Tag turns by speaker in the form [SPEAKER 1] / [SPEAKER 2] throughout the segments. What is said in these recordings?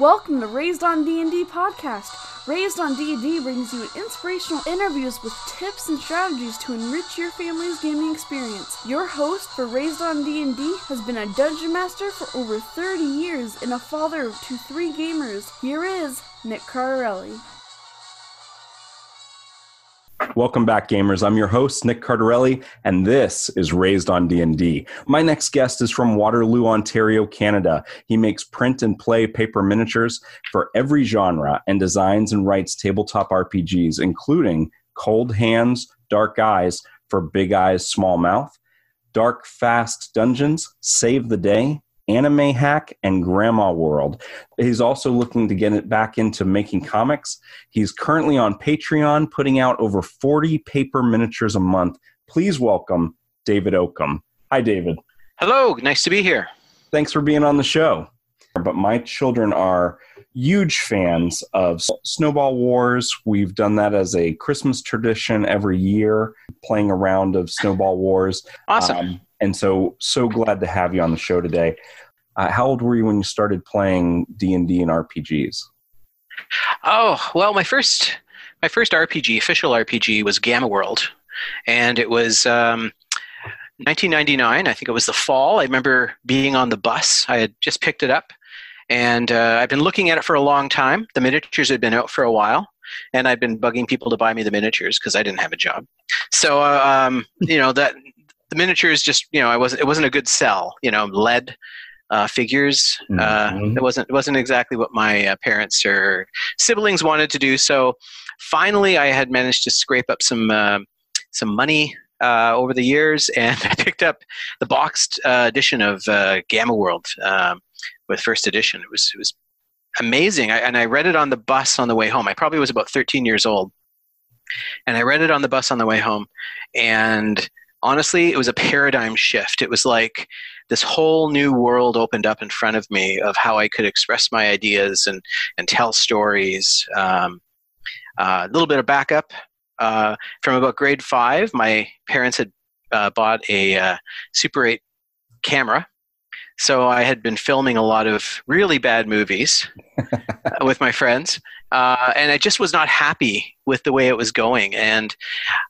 [SPEAKER 1] Welcome to Raised on D&D podcast. Raised on D&D brings you inspirational interviews with tips and strategies to enrich your family's gaming experience. Your host for Raised on D&D has been a dungeon master for over 30 years and a father to three gamers. Here is Nick Cardarelli.
[SPEAKER 2] Welcome back, gamers. I'm your host, Nick Cardarelli, and this is Raised on D&D. My next guest is from Waterloo, Ontario, Canada. He makes print and play paper miniatures for every genre and designs and writes tabletop RPGs, including Cold Hands, Dark Eyes for Big Eyes, Small Mouth, Dark Fast Dungeons, Save the Day, Anime Hack, and Grandma World. He's also looking to get it back into making comics. He's currently on Patreon, putting out over 40 paper miniatures a month. Please welcome David Okum. Hi, David.
[SPEAKER 3] Hello, nice to be here.
[SPEAKER 2] Thanks for being on the show. But my children are huge fans of Snowball Wars. We've done that as a Christmas tradition every year, playing a round of Snowball Wars.
[SPEAKER 3] Awesome. Um,
[SPEAKER 2] and so so glad to have you on the show today. Uh, how old were you when you started playing D and D and RPGs?
[SPEAKER 3] Oh well, my first my first RPG, official RPG, was Gamma World, and it was um, 1999. I think it was the fall. I remember being on the bus. I had just picked it up, and uh, I've been looking at it for a long time. The miniatures had been out for a while, and I've been bugging people to buy me the miniatures because I didn't have a job. So uh, um, you know that the miniatures just you know I wasn't it wasn't a good sell. You know, lead uh, figures. Uh, mm-hmm. it wasn't it wasn't exactly what my uh, parents or siblings wanted to do. So finally, I had managed to scrape up some uh, some money uh, over the years, and I picked up the boxed uh, edition of Gamma World um, with first edition. It was it was amazing, I, and I read it on the bus on the way home. I probably was about 13 years old, and I read it on the bus on the way home, and honestly, it was a paradigm shift. It was like this whole new world opened up in front of me of how I could express my ideas and, and tell stories. Um, uh, a little bit of backup. Uh, from about grade five, my parents had uh, bought a uh, Super 8 camera. So I had been filming a lot of really bad movies with my friends. Uh, and I just was not happy with the way it was going. And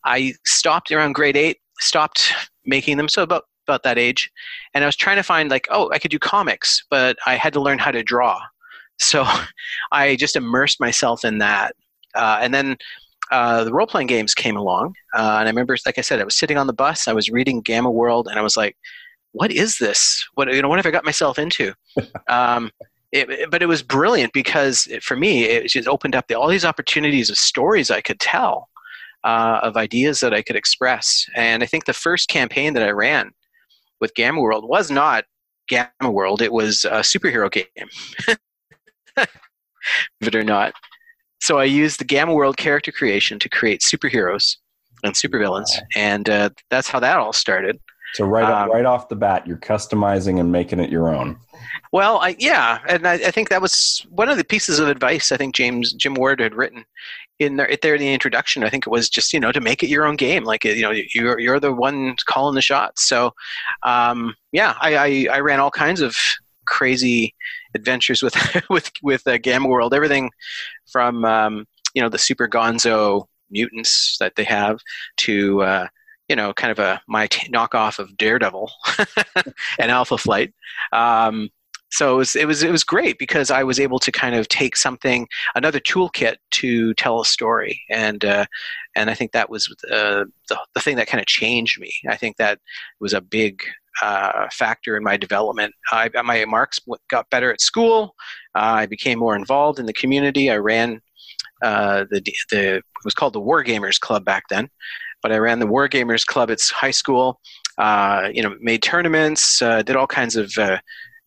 [SPEAKER 3] I stopped around grade eight stopped making them. So about about that age, and I was trying to find like, oh, I could do comics, but I had to learn how to draw. So I just immersed myself in that, uh, and then uh, the role playing games came along, uh, and I remember, like I said, I was sitting on the bus, I was reading Gamma World, and I was like, what is this? What you know? What have I got myself into? um, it, it, but it was brilliant because it, for me, it just opened up the, all these opportunities of stories I could tell uh, of ideas that I could express. And I think the first campaign that I ran with Gamma World was not Gamma World, it was a superhero game. Believe it or not. So I used the Gamma World character creation to create superheroes and supervillains, and uh, that's how that all started.
[SPEAKER 2] So right um, right off the bat, you're customizing and making it your own.
[SPEAKER 3] Well, I, yeah, and I, I, think that was one of the pieces of advice I think James Jim Ward had written in there, there in the introduction. I think it was just you know to make it your own game, like you know you're you're the one calling the shots. So um, yeah, I, I, I ran all kinds of crazy adventures with with with uh, Gamma World, everything from um, you know the super Gonzo mutants that they have to uh, you know, kind of a my t- knockoff of Daredevil and Alpha Flight. Um, so it was, it was it was great because I was able to kind of take something another toolkit to tell a story and uh, and I think that was uh, the the thing that kind of changed me. I think that was a big uh, factor in my development. I, my marks got better at school. I became more involved in the community. I ran uh, the the it was called the War Gamers Club back then, but I ran the War Gamers Club at high school. Uh, you know, made tournaments, uh, did all kinds of uh,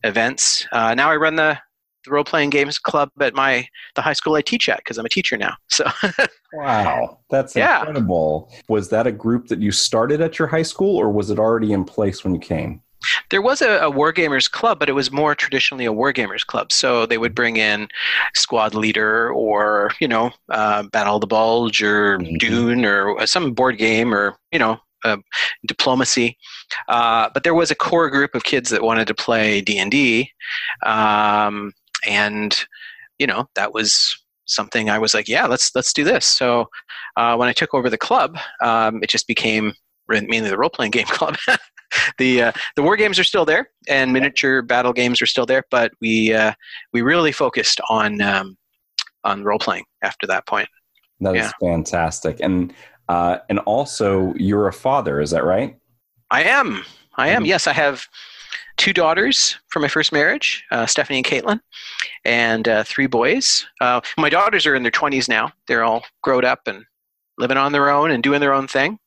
[SPEAKER 3] events. Uh, now I run the, the role playing games club at my the high school I teach at because I'm a teacher now. So
[SPEAKER 2] wow, that's yeah. incredible. Was that a group that you started at your high school, or was it already in place when you came?
[SPEAKER 3] There was a, a Wargamers club, but it was more traditionally a Wargamers club. So they would bring in Squad Leader or, you know, uh, Battle of the Bulge or mm-hmm. Dune or some board game or, you know, uh, diplomacy. Uh, but there was a core group of kids that wanted to play D&D. Um, and you know that was something I was like, yeah, let's let's do this. So uh, when I took over the club, um, it just became mainly the role playing game club. the uh, the war games are still there, and miniature battle games are still there, but we uh, we really focused on um, on role playing after that point.
[SPEAKER 2] That is yeah. fantastic, and uh, and also you're a father, is that right?
[SPEAKER 3] I am. I am. Mm-hmm. Yes, I have two daughters from my first marriage, uh, Stephanie and Caitlin, and uh, three boys. Uh, my daughters are in their 20s now. They're all grown up and living on their own and doing their own thing.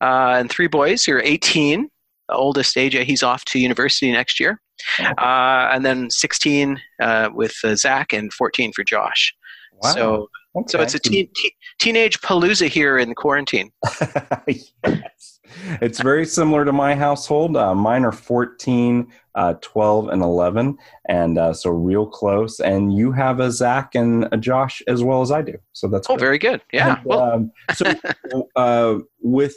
[SPEAKER 3] Uh, and three boys who are 18. The oldest, AJ, he's off to university next year. Uh, and then 16 uh, with Zach and 14 for Josh. Wow. So, okay. so it's a teen, teenage palooza here in quarantine.
[SPEAKER 2] yes it's very similar to my household. Uh, mine are 14, uh, 12, and 11, and uh, so real close. And you have a Zach and a Josh as well as I do. So that's
[SPEAKER 3] oh, good. very good. Yeah. And, well. um,
[SPEAKER 2] so uh, with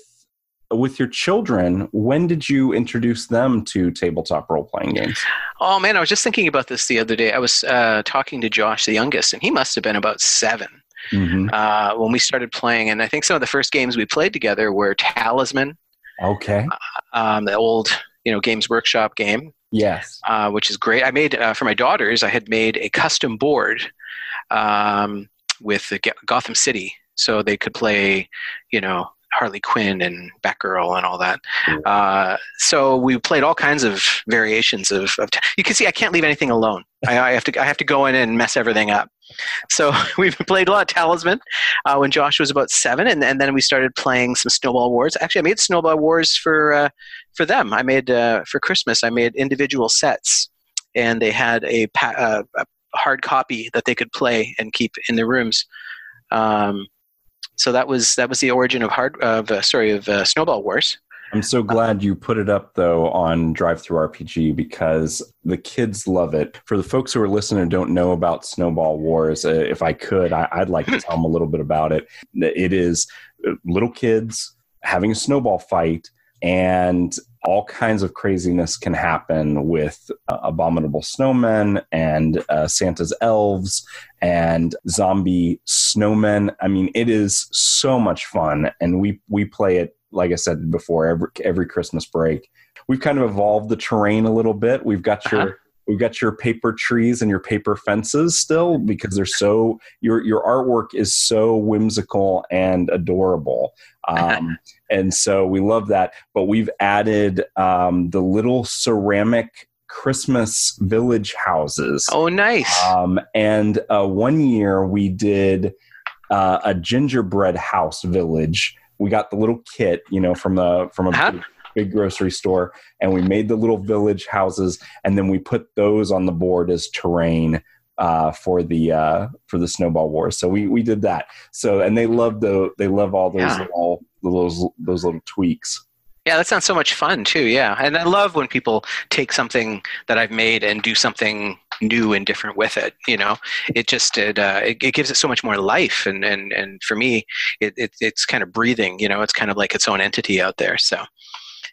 [SPEAKER 2] with your children, when did you introduce them to tabletop role playing games?
[SPEAKER 3] Oh man, I was just thinking about this the other day. I was uh, talking to Josh, the youngest, and he must have been about seven. Mm-hmm. Uh, when we started playing. And I think some of the first games we played together were Talisman.
[SPEAKER 2] Okay.
[SPEAKER 3] Um, the old, you know, Games Workshop game.
[SPEAKER 2] Yes.
[SPEAKER 3] Uh, which is great. I made uh, for my daughters. I had made a custom board um, with Gotham City, so they could play, you know, Harley Quinn and Batgirl and all that. Uh, so we played all kinds of variations of. of t- you can see I can't leave anything alone. I, I, have to I have to go in and mess everything up. So we've played a lot of Talisman uh, when Josh was about seven, and, and then we started playing some Snowball Wars. Actually, I made Snowball Wars for uh, for them. I made uh, for Christmas. I made individual sets, and they had a, pa- a hard copy that they could play and keep in their rooms. Um, so that was that was the origin of hard of uh, sorry of uh, Snowball Wars.
[SPEAKER 2] I'm so glad you put it up though on DriveThruRPG because the kids love it. For the folks who are listening and don't know about Snowball Wars, uh, if I could, I, would like to tell them a little bit about it. It is uh, little kids having a snowball fight and all kinds of craziness can happen with uh, abominable snowmen and uh, Santa's elves and zombie snowmen. I mean, it is so much fun, and we we play it like I said before every every Christmas break. We've kind of evolved the terrain a little bit. We've got your uh-huh. we've got your paper trees and your paper fences still because they're so your your artwork is so whimsical and adorable. Um, and so we love that. But we've added um, the little ceramic Christmas village houses.
[SPEAKER 3] Oh, nice.
[SPEAKER 2] Um, and uh, one year we did uh, a gingerbread house village. We got the little kit, you know, from the from a huh? big, big grocery store, and we made the little village houses, and then we put those on the board as terrain uh, for the uh, for the snowball wars. So we we did that. So and they love the they love all those yeah. little those those little tweaks.
[SPEAKER 3] Yeah, that sounds so much fun too. Yeah, and I love when people take something that I've made and do something new and different with it. You know, it just it uh, it, it, gives it so much more life, and and and for me, it, it it's kind of breathing. You know, it's kind of like its own entity out there. So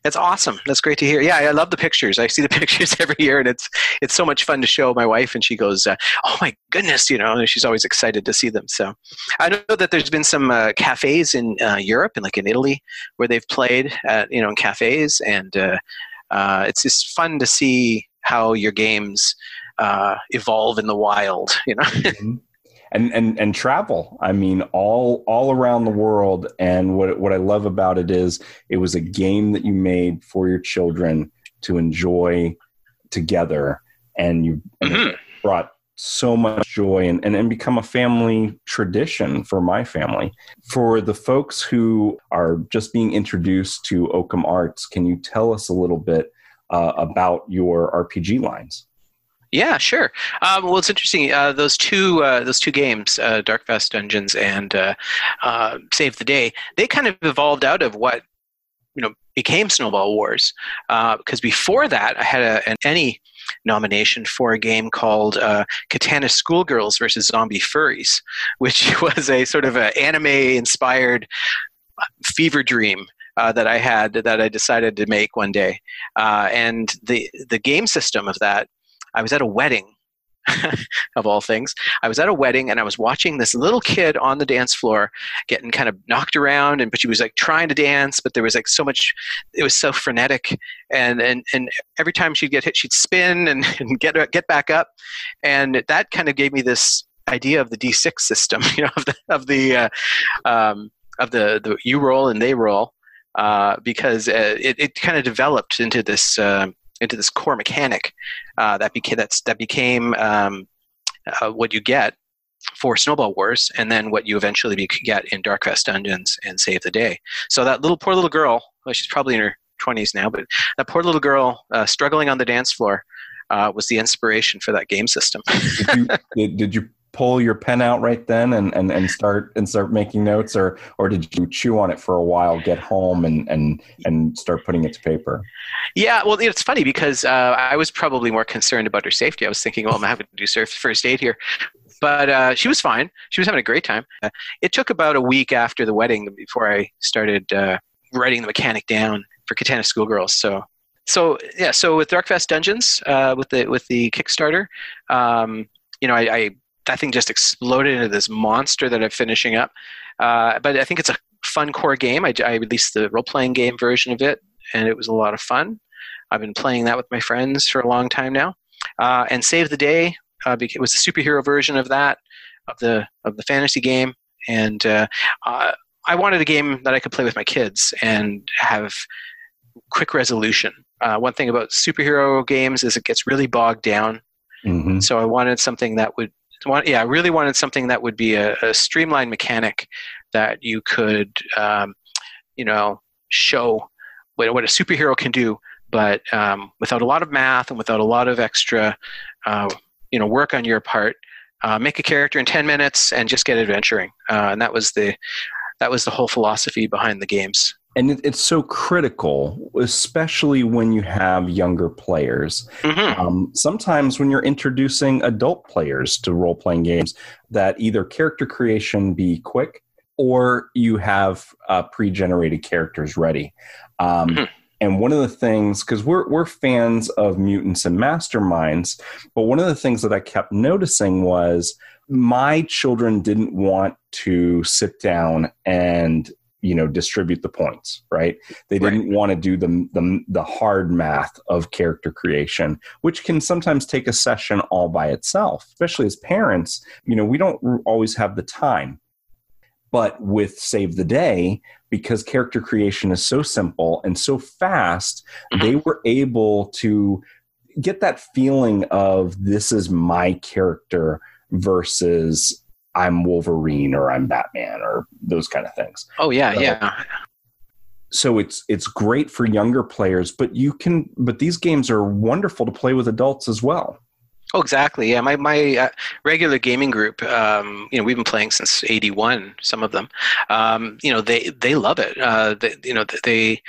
[SPEAKER 3] that's awesome. That's great to hear. Yeah, I love the pictures. I see the pictures every year, and it's it's so much fun to show my wife. And she goes, uh, "Oh my goodness!" You know, she's always excited to see them. So I know that there's been some uh, cafes in uh, Europe and like in Italy where they've played at you know in cafes, and uh, uh, it's just fun to see how your games uh, evolve in the wild. You know.
[SPEAKER 2] And and and travel. I mean, all all around the world. And what what I love about it is it was a game that you made for your children to enjoy together, and you mm-hmm. brought so much joy and, and, and become a family tradition for my family. For the folks who are just being introduced to Okumarts, can you tell us a little bit uh, about your RPG lines?
[SPEAKER 3] Yeah, sure. Um, well, it's interesting. Uh, those two uh, those two games, uh, Dark Fast Dungeons and uh, uh, Save the Day, they kind of evolved out of what you know became Snowball Wars. Because uh, before that, I had a, an ENnie nomination for a game called Katana Schoolgirls versus Zombie Furries, which was a sort of an anime inspired fever dream uh, that I had that I decided to make one day. Uh, and the the game system of that I was at a wedding of all things. I was at a wedding and I was watching this little kid on the dance floor getting kind of knocked around and but she was like trying to dance, but there was like so much it was so frenetic and and, and every time she'd get hit she'd spin and, and get get back up. And that kind of gave me this idea of the D6 system, you know, of the of the uh, um, of the the you roll and they roll. Uh, because uh, it, it kind of developed into this uh, into this core mechanic uh, that became that's that became um, uh, what you get for Snowball Wars, and then what you eventually get in Dark Fast Dungeons and Save the Day. So that little poor little girl, well, she's probably in her 20s now, but that poor little girl uh, struggling on the dance floor uh, was the inspiration for that game system.
[SPEAKER 2] did, you, did, did you pull your pen out right then and, and, and start and start making notes? Or or did you chew on it for a while get home and and and start putting it to paper?
[SPEAKER 3] Yeah well it's funny because uh, i was probably more concerned about her safety. I was thinking well i'm having to do surf first aid here. But uh, she was fine. She was having a great time. Uh, it took about a week after the wedding before i started uh, writing the mechanic down for katana schoolgirls. So so yeah so with dark fast dungeons uh, with the with the kickstarter um, you know I, I that thing just exploded into this monster that I'm finishing up. Uh, but I think it's a fun core game. I, I released the role playing game version of it, and it was a lot of fun. I've been playing that with my friends for a long time now. Uh, and Save the Day uh, it was the superhero version of that of the of the fantasy game, and uh, uh, I wanted a game that I could play with my kids and have quick resolution. Uh, one thing about superhero games is it gets really bogged down. Mm-hmm. So I wanted something that would yeah, I really wanted something that would be a, a streamlined mechanic that you could, um, you know, show what, what, a superhero can do, but um, without a lot of math and without a lot of extra, uh, you know, work on your part. Uh, make a character in 10 minutes and just get adventuring. Uh, and that was the that was the whole philosophy behind the games
[SPEAKER 2] and it, it's so critical, especially when you have younger players. Mm-hmm. Um, sometimes when you're introducing adult players to role playing games, that either character creation be quick or you have uh, pre generated characters ready. Um, mm-hmm. And one of the things, because we're we're fans of mutants and masterminds, but one of the things that I kept noticing was my children didn't want to sit down and you know distribute the points right they didn't right. want to do the, the the hard math of character creation which can sometimes take a session all by itself especially as parents you know we don't always have the time but with save the day because character creation is so simple and so fast mm-hmm. they were able to get that feeling of this is my character versus I'm Wolverine or I'm Batman or those kind of things.
[SPEAKER 3] Oh yeah, so, yeah.
[SPEAKER 2] So it's it's great for younger players, but you can but these games are wonderful to play with adults as well.
[SPEAKER 3] Oh, exactly. Yeah, my my uh, regular gaming group, um, you know, we've been playing since '81. Some of them, um, you know, they they love it. Uh, they, you know, they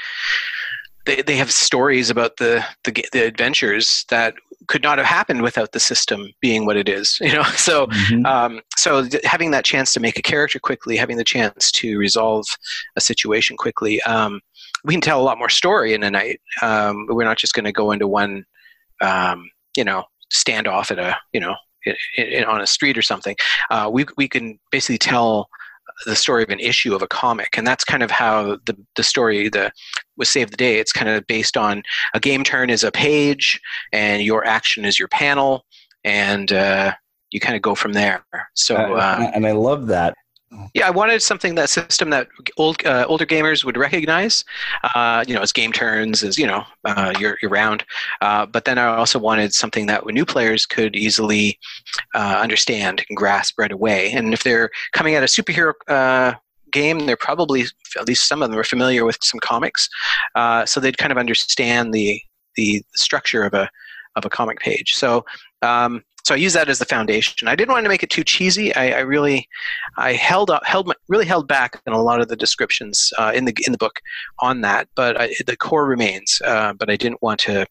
[SPEAKER 3] they they have stories about the, the the adventures that could not have happened without the system being what it is you know? So mm-hmm. um, so th- having that chance to make a character quickly having the chance to resolve a situation quickly um, we can tell a lot more story in a night. Um, we're not just going to go into one um, you know standoff at a you know in, in, on a street or something. Uh, we, we can basically tell the story of an issue of a comic and that's kind of how the, the story the was save the day it's kind of based on a game turn is a page and your action is your panel and uh, you kind of go from there. So
[SPEAKER 2] uh, and i love that
[SPEAKER 3] yeah, I wanted something that system that old uh, older gamers would recognize, uh, you know, as game turns, as you know, uh, your your round. Uh, but then I also wanted something that new players could easily uh, understand and grasp right away. And if they're coming at a superhero uh, game, they're probably at least some of them are familiar with some comics, so they'd kind of understand the the structure of a of a comic page. So um, so I use that as the foundation. I didn't want to make it too cheesy. I, I really, I held up, held my, really held back in a lot of the descriptions uh, in the in the book on that, but I, the core remains. Uh, but I didn't want to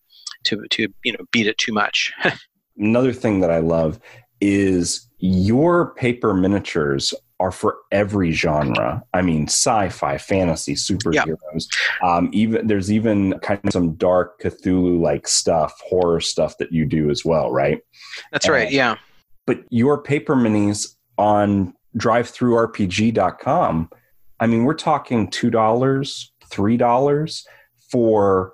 [SPEAKER 3] to to you know beat it too much.
[SPEAKER 2] Another thing that I love is your paper miniatures are for every genre. I mean, sci-fi, fantasy, superheroes. Um, even there's even kind of some dark Cthulhu like stuff, horror stuff that you do as well, right?
[SPEAKER 3] That's right. Yeah.
[SPEAKER 2] But your paper minis on DriveThruRPG.com. I mean, we're talking two dollars, three dollars for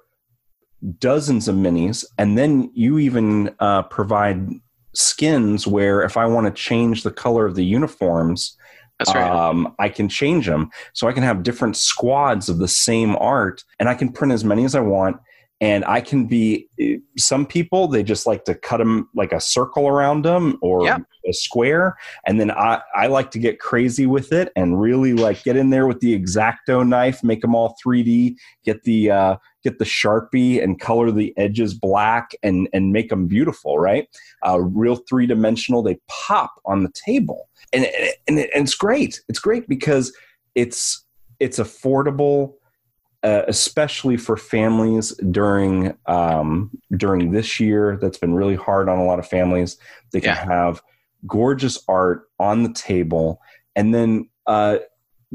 [SPEAKER 2] dozens of minis, and then you even uh, provide skins where if I want to change the color of the uniforms,
[SPEAKER 3] That's right.
[SPEAKER 2] um, I can change them. So I can have different squads of the same art, and I can print as many as I want. And I can be some people they just like to cut them like a circle around them or a square, and then I I like to get crazy with it and really like get in there with the X-Acto knife, make them all 3D, get the uh, get the sharpie and color the edges black and and make them beautiful, right? Uh, real three dimensional. They pop on the table, and and, and it's great. It's great because it's it's affordable, uh, especially for families during um, during this year. That's been really hard on a lot of families. They can
[SPEAKER 3] Yeah.
[SPEAKER 2] have gorgeous art on the table, and then. Uh,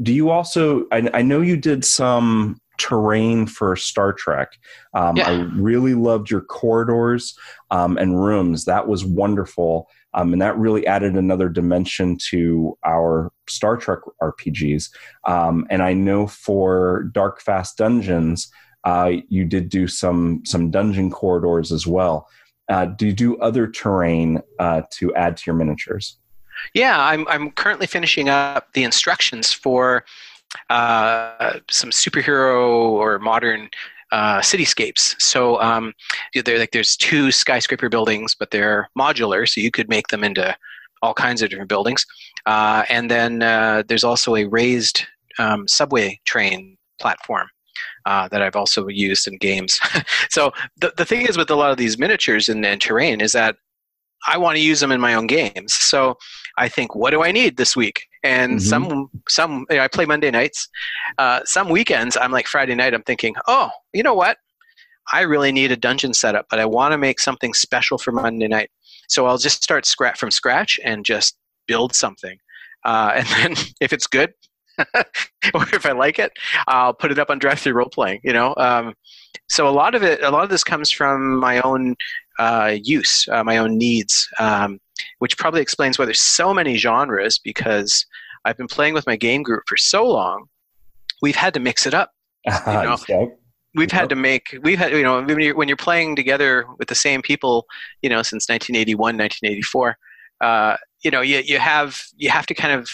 [SPEAKER 2] do you also? I, I know you did some terrain for Star Trek. Um,
[SPEAKER 3] Yeah.
[SPEAKER 2] I really loved your corridors um, and rooms. That was wonderful. Um, and that really added another dimension to our Star Trek RPGs. Um, and I know for Dark Fast Dungeons, uh, you did do some some dungeon corridors as well. Uh, do you do other terrain uh, to add to your miniatures?
[SPEAKER 3] Yeah, I'm I'm currently finishing up the instructions for uh, some superhero or modern uh, cityscapes. So um, they're like there's two skyscraper buildings, but they're modular, so you could make them into all kinds of different buildings. Uh, and then uh, there's also a raised um, subway train platform. Uh, that I've also used in games. so the, the thing is with a lot of these miniatures and, and terrain is that I want to use them in my own games. So I think, what do I need this week? And
[SPEAKER 2] Mhm.
[SPEAKER 3] some some you know, I play Monday nights. Uh, some weekends I'm like Friday night. I'm thinking, oh, you know what? I really need a dungeon setup, but I want to make something special for Monday night. So I'll just start scratch from scratch and just build something. Uh, and then if it's good, or if I like it, I'll put it up on Drive Through Role Playing. You know, um, so a lot of it, a lot of this comes from my own uh, use, uh, my own needs, um, which probably explains why there's so many genres because I've been playing with my game group for so long. We've had to mix it up. know,
[SPEAKER 2] Yeah.
[SPEAKER 3] We've had to make. We've had you know when you're, when you're playing together with the same people, you know, since 1981, 1984. Uh, you know, you you have you have to kind of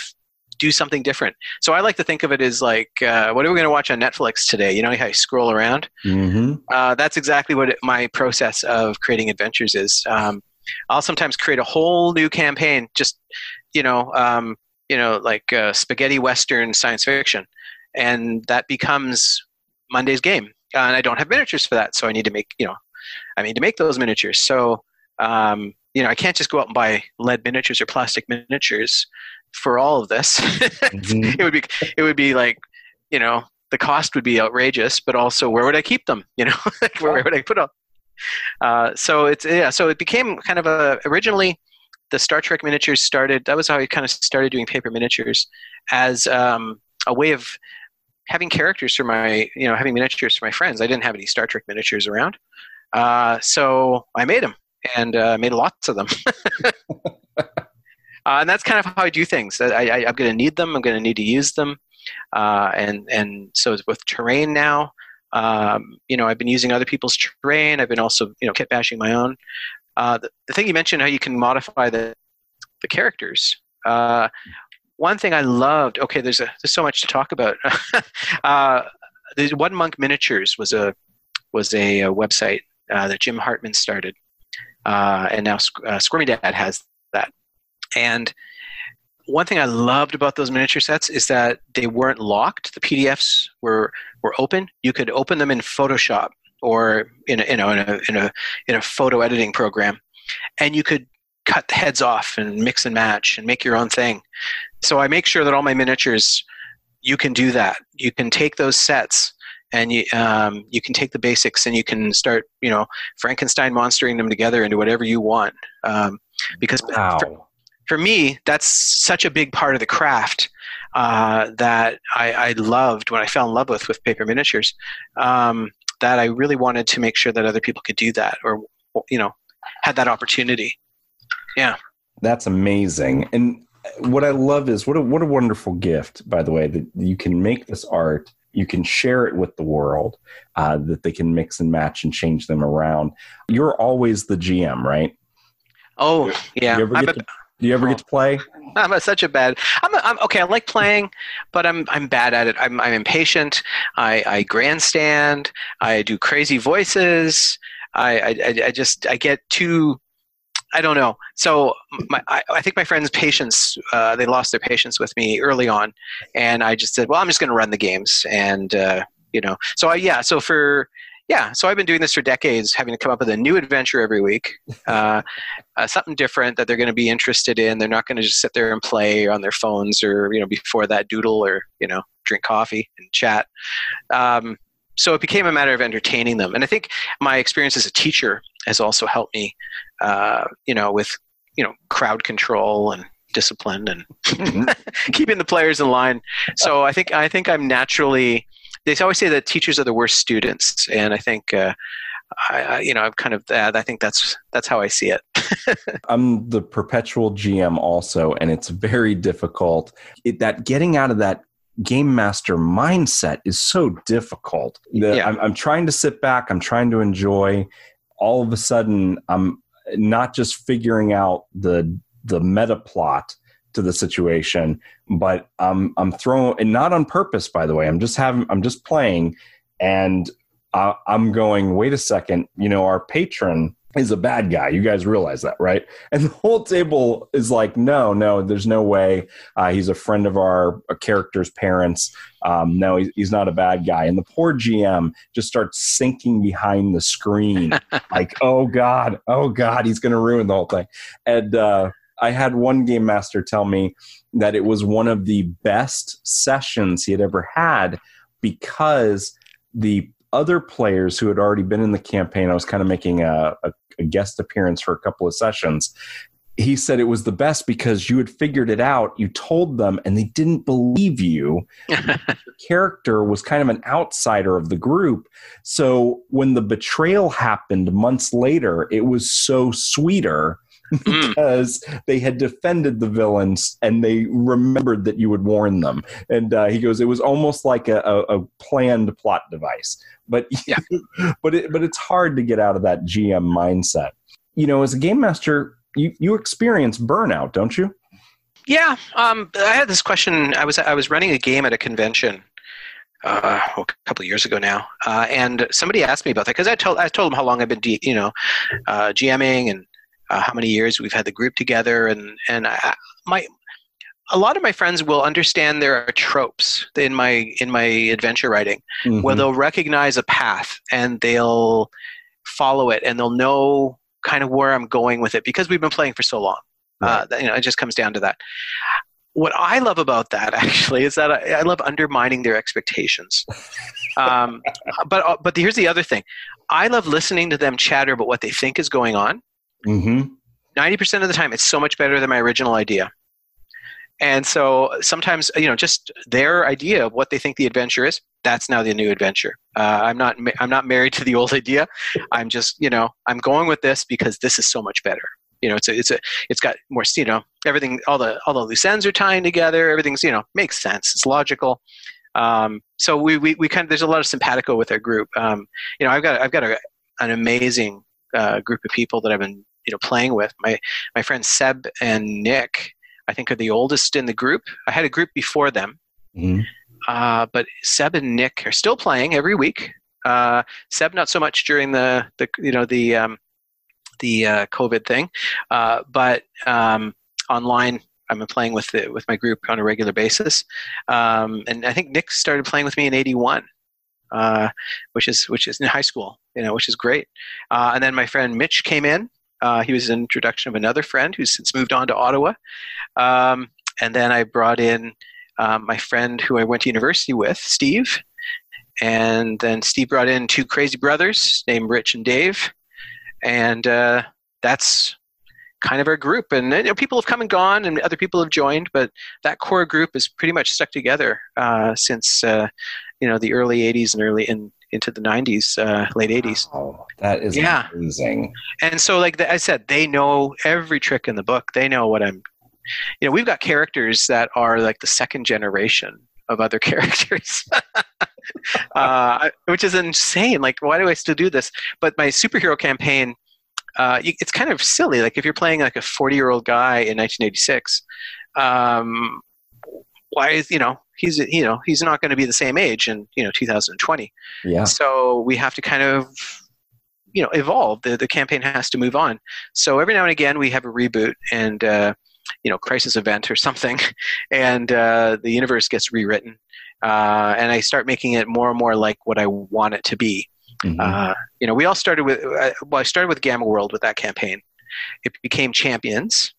[SPEAKER 3] do something different. So I like to think of it as like, uh, what are we going to watch on Netflix today? You know how you scroll around
[SPEAKER 2] hmm
[SPEAKER 3] uh, that's exactly what it, my process of creating adventures is. Um, I'll sometimes create a whole new campaign, just you know, um, you know, like uh, spaghetti western science fiction, and that becomes Monday's game. Uh, and I don't have miniatures for that, so I need to make you know, I need to make those miniatures. So um, you know, I can't just go out and buy lead miniatures or plastic miniatures for all of this.
[SPEAKER 2] Mhm.
[SPEAKER 3] it would be it would be like you know the cost would be outrageous but also where would i keep them you know like where would i put them uh, so it's yeah so it became kind of a originally the star trek miniatures started that was how i kind of started doing paper miniatures as um, a way of having characters for my you know having miniatures for my friends i didn't have any star trek miniatures around uh, so i made them and uh, made lots of them Uh, and that's kind of how I do things. I, I'm going to need them. I'm going to need to use them. Uh, and and so with terrain now, um, you know, I've been using other people's terrain. I've been also you know kit bashing my own. Uh, the, the thing you mentioned, how you can modify the the characters. Uh, one thing I loved. Okay, there's a there's so much to talk about. uh, the One Monk Miniatures was a was a, a website uh, that Jim Hartman started, uh, and now Squ- uh, Squirmy Dad has that. And one thing I loved about those miniature sets is that they weren't locked. The PDFs were were open. You could open them in Photoshop or in a, you know in a in a in a photo editing program, and you could cut the heads off and mix and match and make your own thing. So I make sure that all my miniatures, you can do that. You can take those sets and you um, you can take the basics and you can start you know Frankenstein monstering them together into whatever you want. Um, because
[SPEAKER 2] Wow.
[SPEAKER 3] For me, that's such a big part of the craft uh, that I, I, loved when I fell in love with with paper miniatures. Um, that I really wanted to make sure that other people could do that, or you know, had that opportunity. Yeah,
[SPEAKER 2] that's amazing. And what I love is what a what a wonderful gift, by the way, that you can make this art you can share it with the world uh, that they can mix and match and change them around you're always the gm right
[SPEAKER 3] oh yeah
[SPEAKER 2] do you ever get to play?
[SPEAKER 3] I'm a, such a bad. I'm, a, I'm okay. I like playing, but I'm I'm bad at it. I'm I'm impatient. I, I grandstand. I do crazy voices. I, I I just I get too. I don't know. So my, I, I think my friends' patience, uh, they lost their patience with me early on, and I just said, well, I'm just going to run the games, and uh, you know. So I, yeah. So for yeah, so I've been doing this for decades, having to come up with a new adventure every week, uh, uh, something different that they're going to be interested in. They're not going to just sit there and play on their phones or you know before that doodle or you know drink coffee and chat. Um, so it became a matter of entertaining them, and I think my experience as a teacher has also helped me, uh, you know, with you know crowd control and discipline and mm-hmm. keeping the players in line. So I think I think I'm naturally they always say that teachers are the worst students, and I think. Uh, I, you know, I'm kind of that. I think that's that's how I see it.
[SPEAKER 2] I'm the perpetual GM also, and it's very difficult. It, that getting out of that game master mindset is so difficult. The, yeah. I'm, I'm trying to sit back. I'm trying to enjoy. All of a sudden, I'm not just figuring out the the meta plot to the situation, but I'm I'm throwing and not on purpose, by the way. I'm just having I'm just playing, and uh, I'm going. Wait a second, you know, our patron is a bad guy. You guys realize that, right? And the whole table is like, no, no, there's no way. Uh, he's a friend of our character's parents. Um, no, he's, he's not a bad guy. And the poor GM just starts sinking behind the screen, like, oh God, oh God, he's going to ruin the whole thing. And uh, I had one game master tell me that it was one of the best sessions he had ever had because the other players who had already been in the campaign, I was kind of making a, a, a guest appearance for a couple of sessions. He said it was the best because you had figured it out, you told them, and they didn't believe you. the character was kind of an outsider of the group. So when the betrayal happened months later, it was so sweeter. because mm. they had defended the villains and they remembered that you would warn them. And uh, he goes, it was almost like a, a, a planned plot device. But yeah, but it, but it's hard to get out of that GM mindset. You know, as a game master, you you experience burnout, don't you?
[SPEAKER 3] Yeah, um, I had this question. I was I was running a game at a convention uh, a couple of years ago now, uh, and somebody asked me about that because I told I told them how long I've been, D, you know, uh, GMing and uh, how many years we've had the group together, and and I, my a lot of my friends will understand there are tropes in my in my adventure writing mm-hmm. where they'll recognize a path and they'll follow it and they'll know kind of where I'm going with it because we've been playing for so long. Uh, right. Uh, you know, it just comes down to that. What I love about that actually is that I, I love undermining their expectations. um, but uh, but here's the other thing: I love listening to them chatter about what they think is going on, Mm-hmm. 90% of the time, it's so much better than my original idea. And so sometimes, you know, just their idea of what they think the adventure is, that's now the new adventure. Uh, I'm not, I'm not married to the old idea. I'm just, you know, I'm going with this because this is so much better. You know, it's a, it's a, it's got more, you know, everything, all the, all the loose ends are tying together. Everything's, you know, makes sense. It's logical. Um, so we, we, we kind of, there's a lot of simpatico with our group. Um, you know, I've got, I've got a, an amazing uh, group of people that I've been you know playing with. My my friends Seb and Nick, I think, are the oldest in the group. I had a group before them, mm-hmm. uh, but Seb and Nick are still playing every week. Uh, Seb not so much during the the you know the um, the uh, COVID thing, uh, but um, online. I've been playing with the, with my group on a regular basis, um, and I think Nick started playing with me in '81. Uh, which is which is in high school, you know, which is great. Uh, and then my friend Mitch came in, uh, he was an introduction of another friend who's since moved on to Ottawa. Um, and then I brought in um, my friend who I went to university with, Steve. And then Steve brought in two crazy brothers named Rich and Dave. And uh, that's kind of our group. And you know, people have come and gone, and other people have joined, but that core group is pretty much stuck together uh, since uh, you know the early '80s and early in, into the '90s, uh, late '80s.
[SPEAKER 2] Oh, that is
[SPEAKER 3] Yeah.
[SPEAKER 2] amazing.
[SPEAKER 3] And so, like I said, they know every trick in the book. They know what I'm. You know, we've got characters that are like the second generation of other characters, uh, which is insane. Like, why do I still do this? But my superhero campaign, uh, it's kind of silly. Like, if you're playing like a 40 year old guy in 1986, um, why is you know he's you know he's not going to be the same age in you know 2020
[SPEAKER 2] Yeah.
[SPEAKER 3] so we have to kind of you know evolve the, the campaign has to move on so every now and again we have a reboot and uh, you know crisis event or something and uh, the universe gets rewritten uh, and i start making it more and more like what i want it to be
[SPEAKER 2] Mhm.
[SPEAKER 3] uh, you know we all started with uh, well i started with gamma world with that campaign it became champions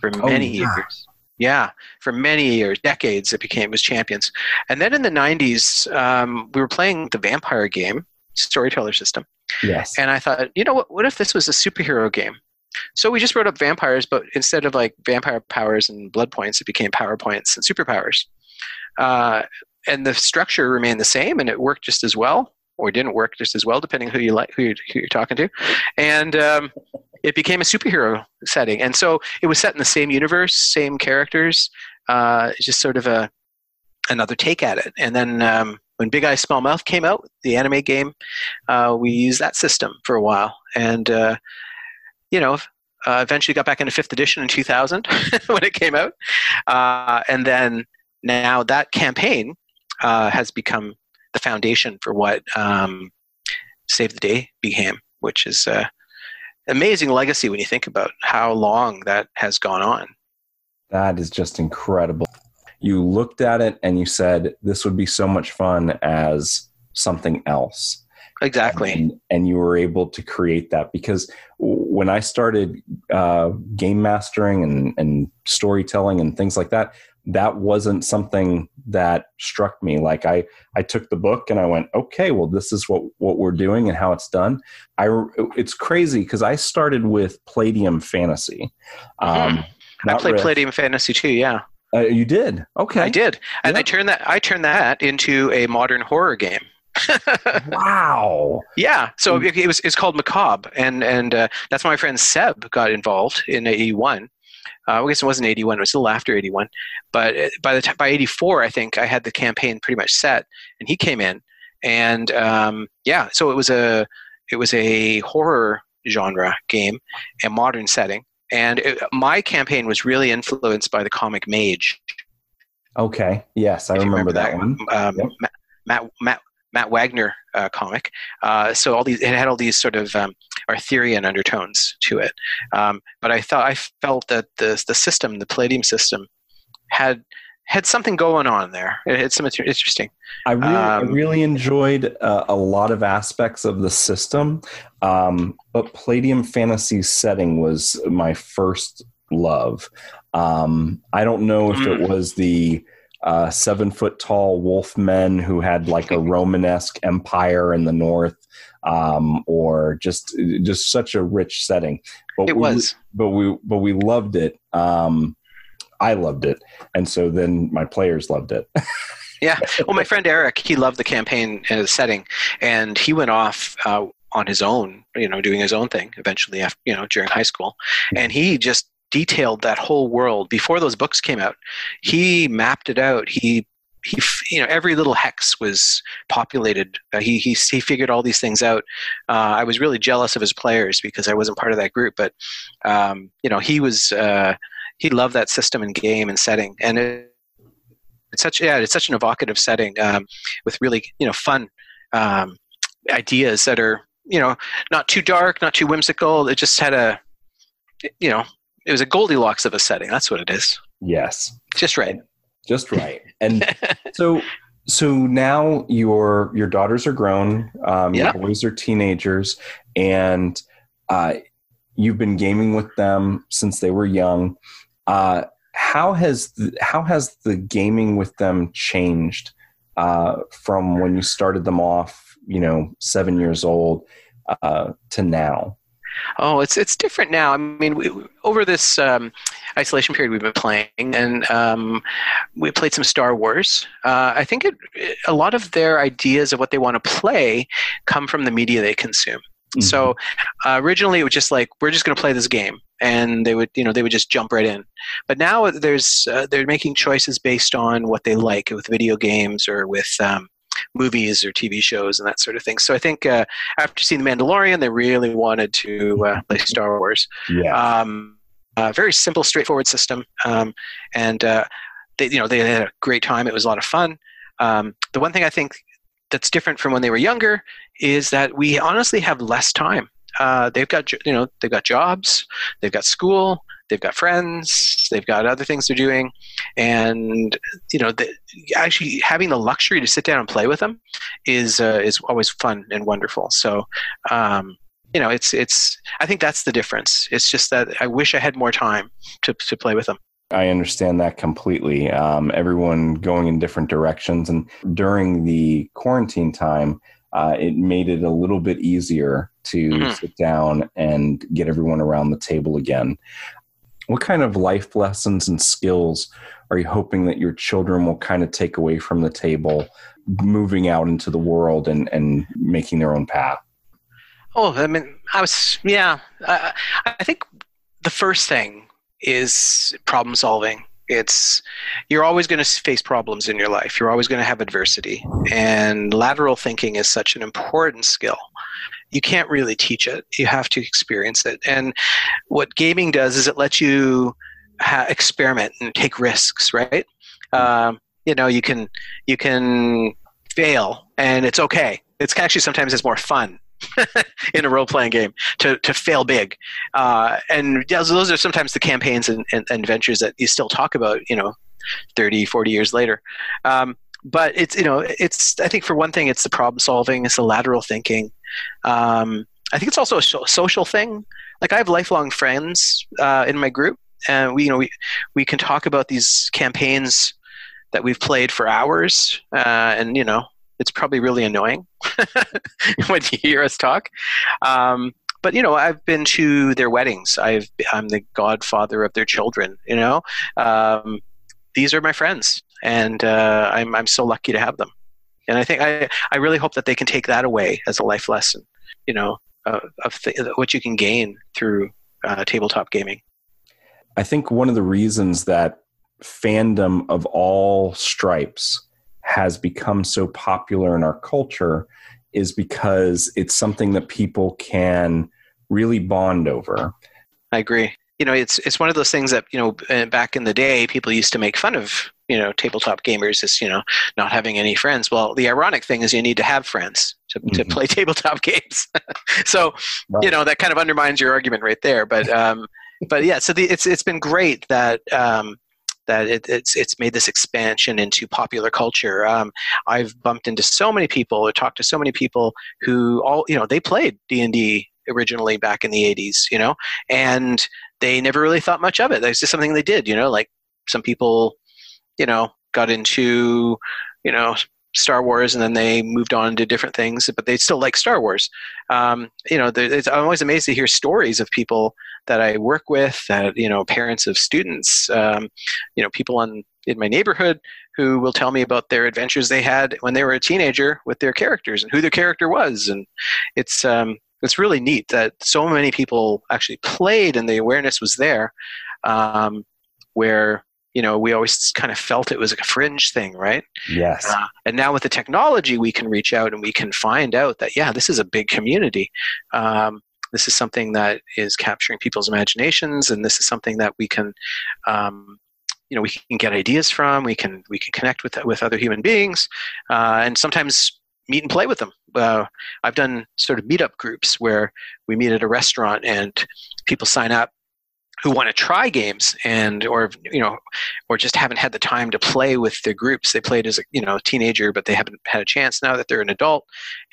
[SPEAKER 3] for
[SPEAKER 2] Oh,
[SPEAKER 3] many
[SPEAKER 2] yeah.
[SPEAKER 3] years yeah for many years decades it became was champions. And then in the 90s um, we were playing the vampire game storyteller system.
[SPEAKER 2] Yes.
[SPEAKER 3] and i thought you know what, what if this was a superhero game? So we just wrote up vampires but instead of like vampire powers and blood points it became power points and superpowers. Uh, and the structure remained the same and it worked just as well or didn't work just as well depending who you like who you're, who you're talking to. And um, it became a superhero setting. And so it was set in the same universe same characters uh, just sort of a another take at it. And then um, when big eye small mouth came out the anime game uh, we used that system for a while. And uh, you know uh, eventually got back into fifth edition in 2000 when it came out. Uh, and then now that campaign uh, has become the foundation for what um, save the day became which is uh, amazing legacy when you think about how long that has gone on
[SPEAKER 2] That is just incredible. You looked at it and you said, this would be so much fun as something else.
[SPEAKER 3] Exactly
[SPEAKER 2] And, and you were able to create that because when I started uh, game mastering and, and storytelling and things like that, that wasn't something that struck me. Like I, I took the book and I went, okay, well, this is what, what we're doing and how it's done. I, it's crazy because I started with Palladium Fantasy. Um,
[SPEAKER 3] Mhm. I played
[SPEAKER 2] Rift.
[SPEAKER 3] Palladium Fantasy too. Yeah,
[SPEAKER 2] Uh, you did? Okay.
[SPEAKER 3] I did, and I turned that I turned that into a modern horror game.
[SPEAKER 2] Wow.
[SPEAKER 3] yeah, so
[SPEAKER 2] Mm.
[SPEAKER 3] it, it was it's called Macabre, and and uh, that's why my friend Seb got involved in '81. Uh, I guess it wasn't '81; it was still after '81. But uh, by the by '84, I think I had the campaign pretty much set, and he came in, and um, yeah, so it was a it was a horror genre game, a modern setting. And it, my campaign was really influenced by the comic Mage.
[SPEAKER 2] Okay. Yes, I
[SPEAKER 3] you
[SPEAKER 2] remember, that, one.
[SPEAKER 3] Um,
[SPEAKER 2] Yep.
[SPEAKER 3] Matt, Matt, Matt, Matt Wagner uh, comic. Uh, so all these it had all these sort of um, Arthurian undertones to it. Um, but I thought I felt that the the system, the Palladium system, had had something going on there. It had some interesting.
[SPEAKER 2] I really, I
[SPEAKER 3] um,
[SPEAKER 2] really enjoyed uh, a lot of aspects of the system, um, but Palladium Fantasy setting was my first love. Um, I don't know if it
[SPEAKER 3] Mm.
[SPEAKER 2] was the uh, seven foot tall wolf men who had like a Romanesque empire in the north, um, or just just such a rich setting. But
[SPEAKER 3] It
[SPEAKER 2] we-
[SPEAKER 3] was.
[SPEAKER 2] but we but we loved it. Um, I loved it, and so then my players loved it.
[SPEAKER 3] Yeah. Well, my friend Eric, he loved the campaign and the setting, and he went off uh, on his own, you know, doing his own thing eventually, after, you know, during high school. And he just detailed that whole world before those books came out. He mapped it out. He he, you know, every little hex was populated. Uh, he, he he figured all these things out. Uh, I was really jealous of his players because I wasn't part of that group, but um, you know, he was uh, he loved that system and game and setting, and it, it's such yeah, it's such an evocative setting um, with really you know fun um, ideas that are you know not too dark, not too whimsical. It just had a you know it was a Goldilocks of a setting. That's what it is.
[SPEAKER 2] yes,
[SPEAKER 3] Just right.
[SPEAKER 2] just right. And so so now your your daughters are grown. Um,
[SPEAKER 3] Yeah.
[SPEAKER 2] Your boys are teenagers, and uh, you've been gaming with them since they were young. Uh, how has the, how has the gaming with them changed uh, from when you started them off? You know, seven years old uh, to now.
[SPEAKER 3] Oh, it's it's different now. I mean, we, over this um, isolation period, we've been playing, and um, we played some Star Wars. Uh, I think it, a lot of their ideas of what they want to play come from the media they consume. Mm-hmm. So uh, originally, it was just like we're just going to play this game, and they would you know they would just jump right in. But now there's uh, they're making choices based on what they like with video games or with um, movies or TV shows and that sort of thing. So I think uh, after seeing The Mandalorian, they really wanted to uh, play Star Wars.
[SPEAKER 2] Yeah.
[SPEAKER 3] Um, very simple, straightforward system, um, and uh, they you know they had a great time. It was a lot of fun. Um, the one thing I think that's different from when they were younger is that we honestly have less time. Uh, they've got you know they've got jobs, they've got school, they've got friends, they've got other things they're doing, and you know, the, actually having the luxury to sit down and play with them is uh, is always fun and wonderful. So. Um, you know, it's it's. I think that's the difference. It's just that I wish I had more time to to play with them.
[SPEAKER 2] I understand that completely. Um, everyone going in different directions, and during the quarantine time, uh, it made it a little bit easier to mm-hmm. sit down and get everyone around the table again. What kind of life lessons and skills are you hoping that your children will kind of take away from the table, moving out into the world and, and making their own path?
[SPEAKER 3] Oh, I mean, I was, yeah. I, I think the first thing is problem solving. It's you're always going to face problems in your life. You're always going to have adversity, and lateral thinking is such an important skill you can't really teach it. You have to experience it. And what gaming does is it lets you ha- experiment and take risks, right? Um, you know, you can you can fail, and it's okay. It's actually sometimes it's more fun in a role playing game to, to fail big. Uh, and those are sometimes the campaigns and, and, and, adventures that you still talk about, you know, 30, 40 years later. Um, but it's, you know, it's, I think for one thing, it's the problem solving, it's the lateral thinking. Um, I think it's also a social thing. Like I have lifelong friends uh, in my group, and we, you know, we we can talk about these campaigns that we've played for hours, uh, and you know, it's probably really annoying when you hear us talk. Um, but you know, I've been to their weddings. I've I'm the godfather of their children. You know, um, these are my friends, and uh, I'm I'm so lucky to have them. And I think I, I really hope that they can take that away as a life lesson, you know, uh, of th- what you can gain through uh, tabletop gaming.
[SPEAKER 2] I think one of the reasons that fandom of all stripes has become so popular in our culture is because it's something that people can really bond over.
[SPEAKER 3] I agree. You know, it's it's one of those things that you know uh, back in the day people used to make fun of you know tabletop gamers is you know not having any friends well the ironic thing is you need to have friends to, mm-hmm. to play tabletop games so right. you know that kind of undermines your argument right there but um but yeah so the, it's it's been great that um that it, it's it's made this expansion into popular culture. Um, I've bumped into so many people or talked to so many people who all you know they played D and D originally back in the 80s, you know, and they never really thought much of it. It's just something they did, you know, like some people you know, got into, you know, Star Wars, and then they moved on to different things, but they still like Star Wars. Um, you know, I'm always amazed to hear stories of people that I work with, that you know, parents of students, um, you know, people on in my neighborhood who will tell me about their adventures they had when they were a teenager with their characters and who their character was, and it's um, it's really neat that so many people actually played and the awareness was there. Um, where you know, we always kind of felt it was a fringe thing, right?
[SPEAKER 2] Yes. Uh,
[SPEAKER 3] and now with the technology, we can reach out and we can find out that, yeah, this is a big community. Um, this is something that is capturing people's imaginations, and this is something that we can, um, you know, we can get ideas from. We can we can connect with with other human beings, uh, and sometimes meet and play with them. Uh, I've done sort of meetup groups where we meet at a restaurant and people sign up who want to try games and or you know or just haven't had the time to play with their groups. They played as a you know teenager but they haven't had a chance now that they're an adult.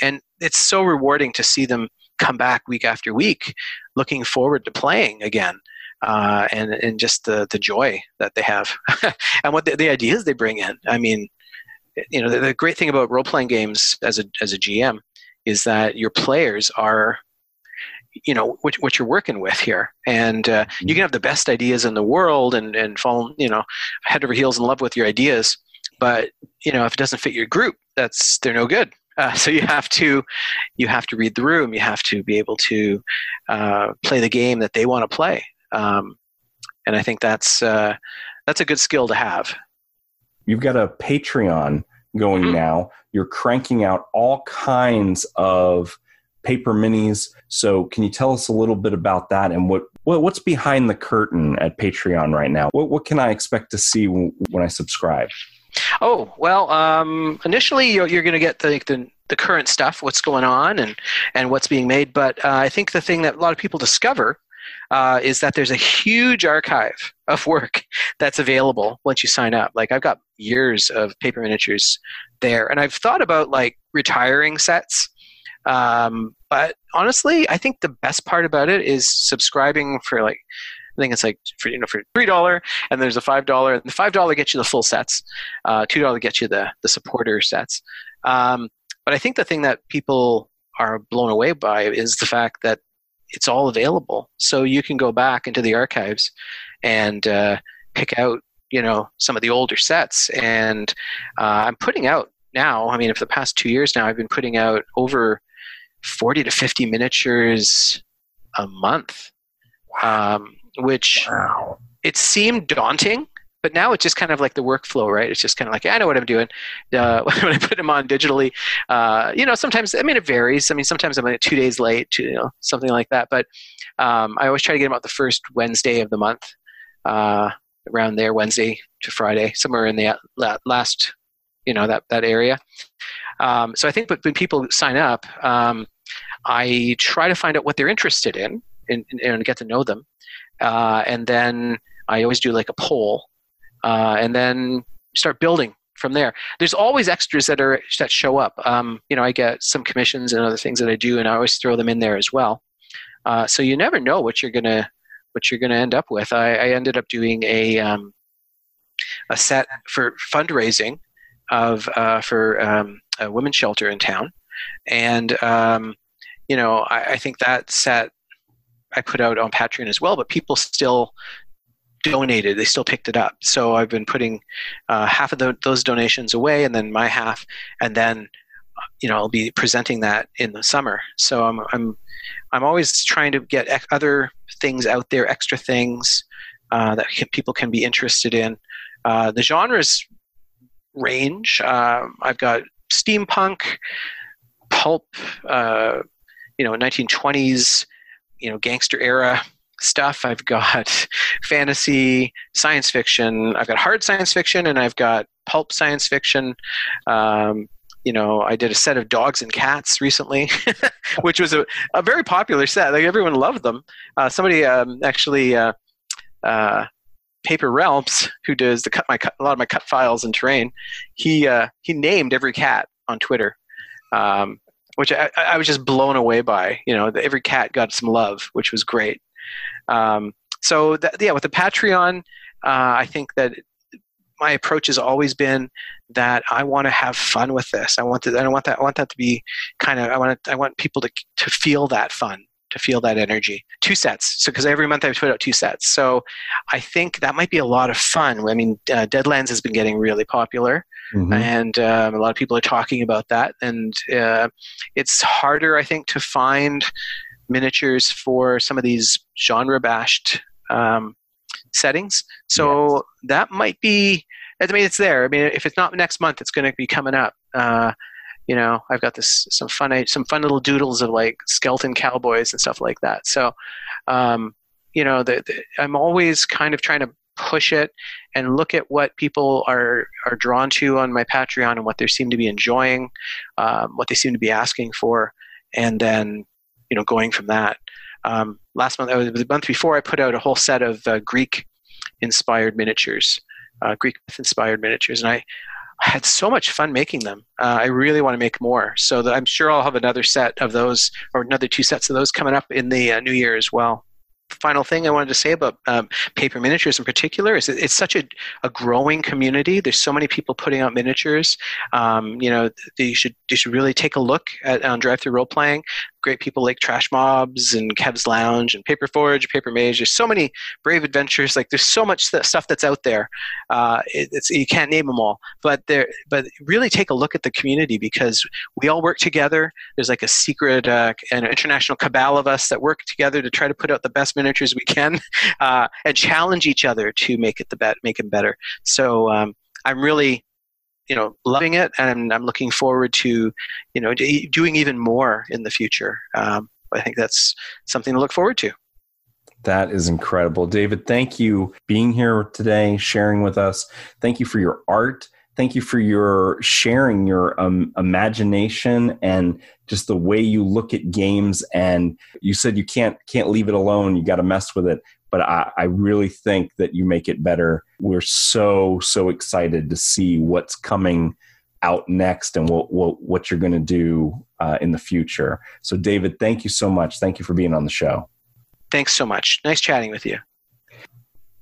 [SPEAKER 3] And it's so rewarding to see them come back week after week looking forward to playing again uh, and and just the the joy that they have and what the, the, ideas they bring in. I mean you know the, the great thing about role playing games as a as a gm is that your players are you know what, what you're working with here. And uh, you can have the best ideas in the world and and fall you know head over heels in love with your ideas. But you know if it doesn't fit your group that's they're no good. Uh, so you have to you have to read the room. You have to be able to uh, play the game that they want to play. Um, and i think that's uh, that's a good skill to have.
[SPEAKER 2] You've got a patreon going mm-hmm. now. You're cranking out all kinds of paper minis. So, can you tell us a little bit about that and what, what what's behind the curtain at Patreon right now? What what can I expect to see when, when I subscribe?
[SPEAKER 3] Oh well, um, initially you're, you're going to get the, the the current stuff, what's going on, and and what's being made. But uh, I think the thing that a lot of people discover uh, is that there's a huge archive of work that's available once you sign up. Like I've got years of paper miniatures there, and I've thought about like retiring sets um, but honestly, I think the best part about it is subscribing for like I think it's like for you know for three dollar, and there's a five dollar. And the five dollar gets you the full sets. Uh, Two dollar gets you the the supporter sets. Um, but I think the thing that people are blown away by is the fact that it's all available. So you can go back into the archives and uh, pick out you know some of the older sets. And uh, I'm putting out now. I mean, for the past two years now, I've been putting out over 40 to 50 miniatures a month, wow. um, which wow. it seemed daunting. But now it's just kind of like the workflow, right? It's just kind of like, I know what I'm doing. Uh, when I put them on digitally, uh, you know, sometimes, I mean, it varies. I mean, sometimes I'm like two days late, to, you know, something like that. But um, I always try to get them out the first Wednesday of the month, uh, around there, Wednesday to Friday, somewhere in the last, you know, that, that area. Um, so I think when people sign up, um, I try to find out what they're interested in and, and get to know them. Uh, and then I always do like a poll uh, and then start building from there. There's always extras that are that show up. Um, you know, I get some commissions and other things that I do, and I always throw them in there as well. Uh, so you never know what you're gonna what you're gonna end up with. I, I ended up doing a um, a set for fundraising of uh, for um, a women's shelter in town, and um, you know I, I, think that set I put out on Patreon as well, but people still donated. They still picked it up. So I've been putting uh, half of the, those donations away, and then my half, and then you know I'll be presenting that in the summer. So I'm I'm I'm always trying to get other things out there, extra things uh, that people can be interested in. Uh, the genres range. Um, I've got steampunk, pulp, uh, you know, 1920s, you know, gangster era stuff. I've got fantasy, science fiction. I've got hard science fiction, and I've got pulp science fiction. Um, you know, I did a set of dogs and cats recently, which was a, a very popular set. Like everyone loved them. Uh, somebody um, actually uh, uh, Paper Realms, who does the cut my cut, a lot of my cut files and terrain, he uh, he named every cat on Twitter, um, which I, I, was just blown away by. You know, every cat got some love, which was great. Um, so that, yeah, with the Patreon, uh, I think that my approach has always been that I want to have fun with this. I want to, I want that. I want that to be kind of. I want. I want people to to feel that fun to feel that energy. Two sets. So, because every month I put out two sets. So, I think that might be a lot of fun. I mean, uh, Deadlands has been getting really popular, mm-hmm. and um, a lot of people are talking about that. And uh, it's harder, I think, to find miniatures for some of these genre bashed um, settings. So, yes. that might be. I mean, it's there. I mean, if it's not next month, it's going to be coming up. Uh, you know i've got this some fun some fun little doodles of like skeleton cowboys and stuff like that. So um, you know the, the, i'm always kind of trying to push it and look at what people are are drawn to on my patreon and what they seem to be enjoying um, what they seem to be asking for and then you know going from that. Um, last month uh, the month before i put out a whole set of uh, greek inspired miniatures uh, greek inspired miniatures. And i I had so much fun making them. Uh, I really want to make more. So I'm sure I'll have another set of those, or another two sets of those coming up in the uh, new year as well. Final thing I wanted to say about um, paper miniatures in particular is it's such a, a growing community. There's so many people putting out miniatures. Um, you know, you should you should really take a look at on drive through role playing. Great people like Trash Mobs and Kev's Lounge and Paper Forge, Paper Mage. There's so many brave adventures. Like there's so much stuff that's out there. Uh, it, it's you can't name them all, but there. But really take a look at the community because we all work together. There's like a secret uh, an international cabal of us that work together to try to put out the best miniatures we can uh, and challenge each other to make it the bet make them better. So um, I'm really you know loving it and i'm looking forward to you know doing even more in the future. Um, i think that's something to look forward to.
[SPEAKER 2] That is incredible. David thank you being here today sharing with us. Thank you for your art. Thank you for your sharing your um, imagination and just the way you look at games. And you said you can't can't leave it alone. You got to mess with it but I, I, really think that you make it better. We're so so excited to see what's coming out next and what what, what you're going to do uh, in the future. So, David, thank you so much. Thank you for being on the show.
[SPEAKER 3] Thanks so much. Nice chatting with you.